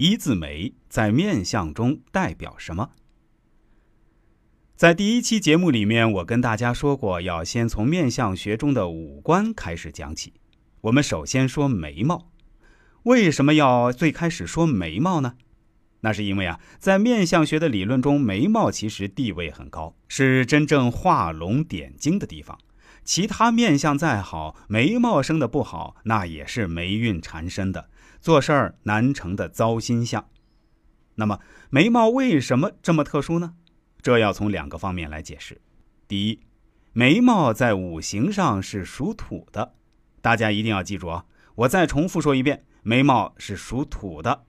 一字眉在面相中代表什么？在第一期节目里面，我跟大家说过，要先从面相学中的五官开始讲起。我们首先说眉毛，为什么要最开始说眉毛呢？那是因为啊，在面相学的理论中，眉毛其实地位很高，是真正画龙点睛的地方。其他面相再好，眉毛生的不好，那也是霉运缠身的，做事儿难成的糟心相。那么，眉毛为什么这么特殊呢？这要从两个方面来解释。第一，眉毛在五行上是属土的，大家一定要记住啊！我再重复说一遍，眉毛是属土的。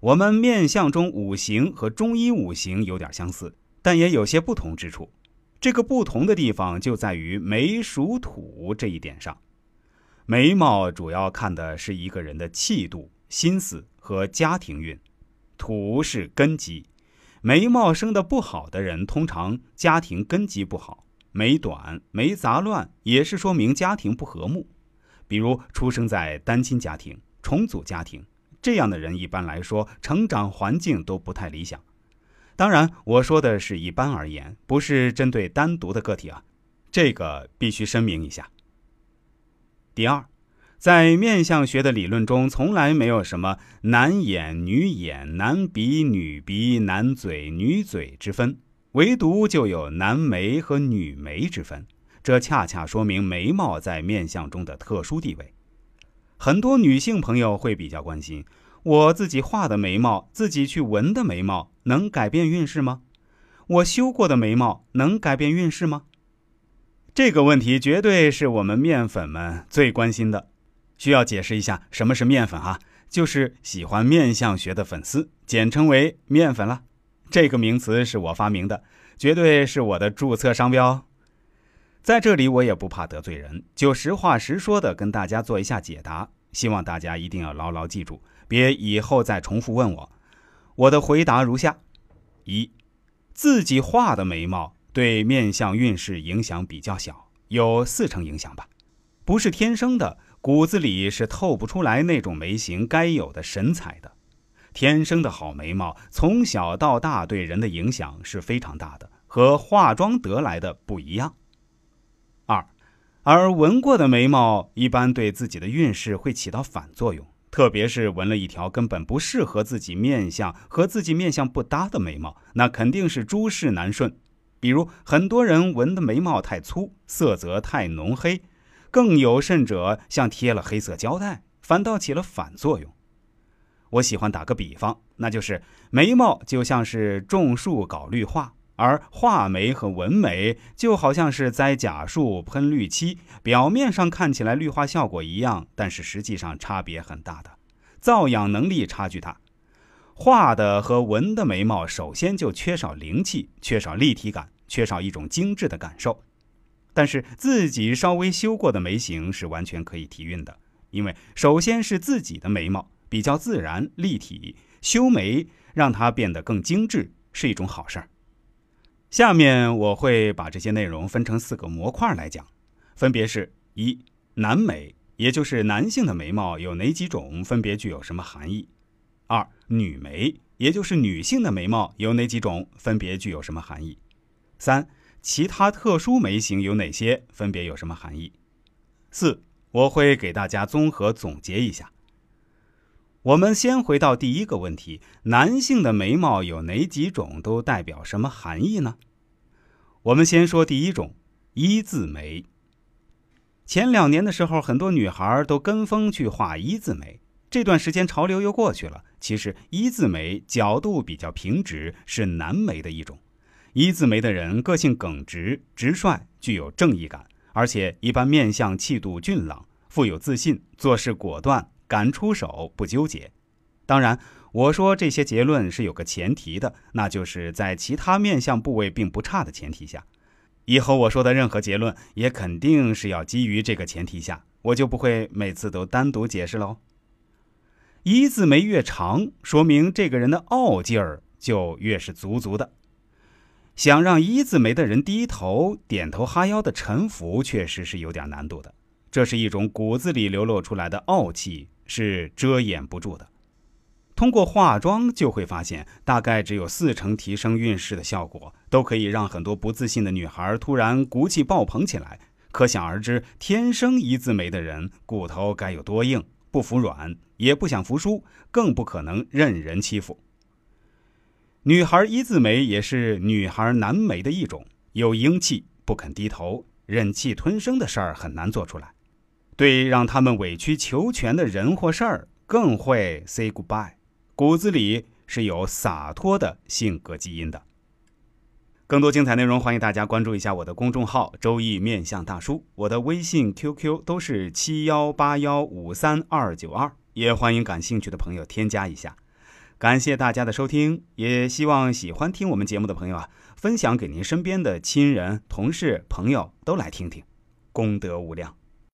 我们面相中五行和中医五行有点相似，但也有些不同之处。这个不同的地方就在于眉属土这一点上。眉毛主要看的是一个人的气度、心思和家庭运，土是根基。眉毛生的不好的人，通常家庭根基不好，眉短、眉杂乱，也是说明家庭不和睦。比如出生在单亲家庭、重组家庭。这样的人一般来说，成长环境都不太理想。当然，我说的是一般而言，不是针对单独的个体啊，这个必须声明一下。第二，在面相学的理论中，从来没有什么男眼、女眼、男鼻、女鼻、男嘴、女嘴之分，唯独就有男眉和女眉之分。这恰恰说明眉毛在面相中的特殊地位。很多女性朋友会比较关心，我自己画的眉毛，自己去纹的眉毛，能改变运势吗？我修过的眉毛能改变运势吗？这个问题绝对是我们面粉们最关心的。需要解释一下什么是面粉啊？就是喜欢面相学的粉丝，简称为面粉了。这个名词是我发明的，绝对是我的注册商标。在这里，我也不怕得罪人，就实话实说的跟大家做一下解答。希望大家一定要牢牢记住，别以后再重复问我。我的回答如下：一，自己画的眉毛对面相运势影响比较小，有四成影响吧，不是天生的，骨子里是透不出来那种眉形该有的神采的。天生的好眉毛，从小到大对人的影响是非常大的，和化妆得来的不一样。二，而纹过的眉毛一般对自己的运势会起到反作用，特别是纹了一条根本不适合自己面相和自己面相不搭的眉毛，那肯定是诸事难顺。比如很多人纹的眉毛太粗，色泽太浓黑，更有甚者像贴了黑色胶带，反倒起了反作用。我喜欢打个比方，那就是眉毛就像是种树搞绿化。而画眉和纹眉就好像是栽假树、喷绿漆，表面上看起来绿化效果一样，但是实际上差别很大的，造养能力差距大。画的和纹的眉毛首先就缺少灵气，缺少立体感，缺少一种精致的感受。但是自己稍微修过的眉形是完全可以提运的，因为首先是自己的眉毛比较自然立体，修眉让它变得更精致是一种好事儿。下面我会把这些内容分成四个模块来讲，分别是：一、男眉，也就是男性的眉毛有哪几种，分别具有什么含义；二、女眉，也就是女性的眉毛有哪几种，分别具有什么含义；三、其他特殊眉形有哪些，分别有什么含义；四、我会给大家综合总结一下。我们先回到第一个问题：男性的眉毛有哪几种，都代表什么含义呢？我们先说第一种，一字眉。前两年的时候，很多女孩都跟风去画一字眉，这段时间潮流又过去了。其实一字眉角度比较平直，是男眉的一种。一字眉的人个性耿直、直率，具有正义感，而且一般面相气度俊朗，富有自信，做事果断。敢出手不纠结，当然，我说这些结论是有个前提的，那就是在其他面相部位并不差的前提下。以后我说的任何结论也肯定是要基于这个前提下，我就不会每次都单独解释喽。一字眉越长，说明这个人的傲劲儿就越是足足的。想让一字眉的人低头、点头哈腰的臣服，确实是有点难度的。这是一种骨子里流露出来的傲气。是遮掩不住的。通过化妆就会发现，大概只有四成提升运势的效果，都可以让很多不自信的女孩突然骨气爆棚起来。可想而知，天生一字眉的人骨头该有多硬，不服软，也不想服输，更不可能任人欺负。女孩一字眉也是女孩难眉的一种，有英气，不肯低头，忍气吞声的事儿很难做出来。对让他们委曲求全的人或事儿，更会 say goodbye。骨子里是有洒脱的性格基因的。更多精彩内容，欢迎大家关注一下我的公众号“周易面相大叔”，我的微信、QQ 都是七幺八幺五三二九二，也欢迎感兴趣的朋友添加一下。感谢大家的收听，也希望喜欢听我们节目的朋友啊，分享给您身边的亲人、同事、朋友都来听听，功德无量。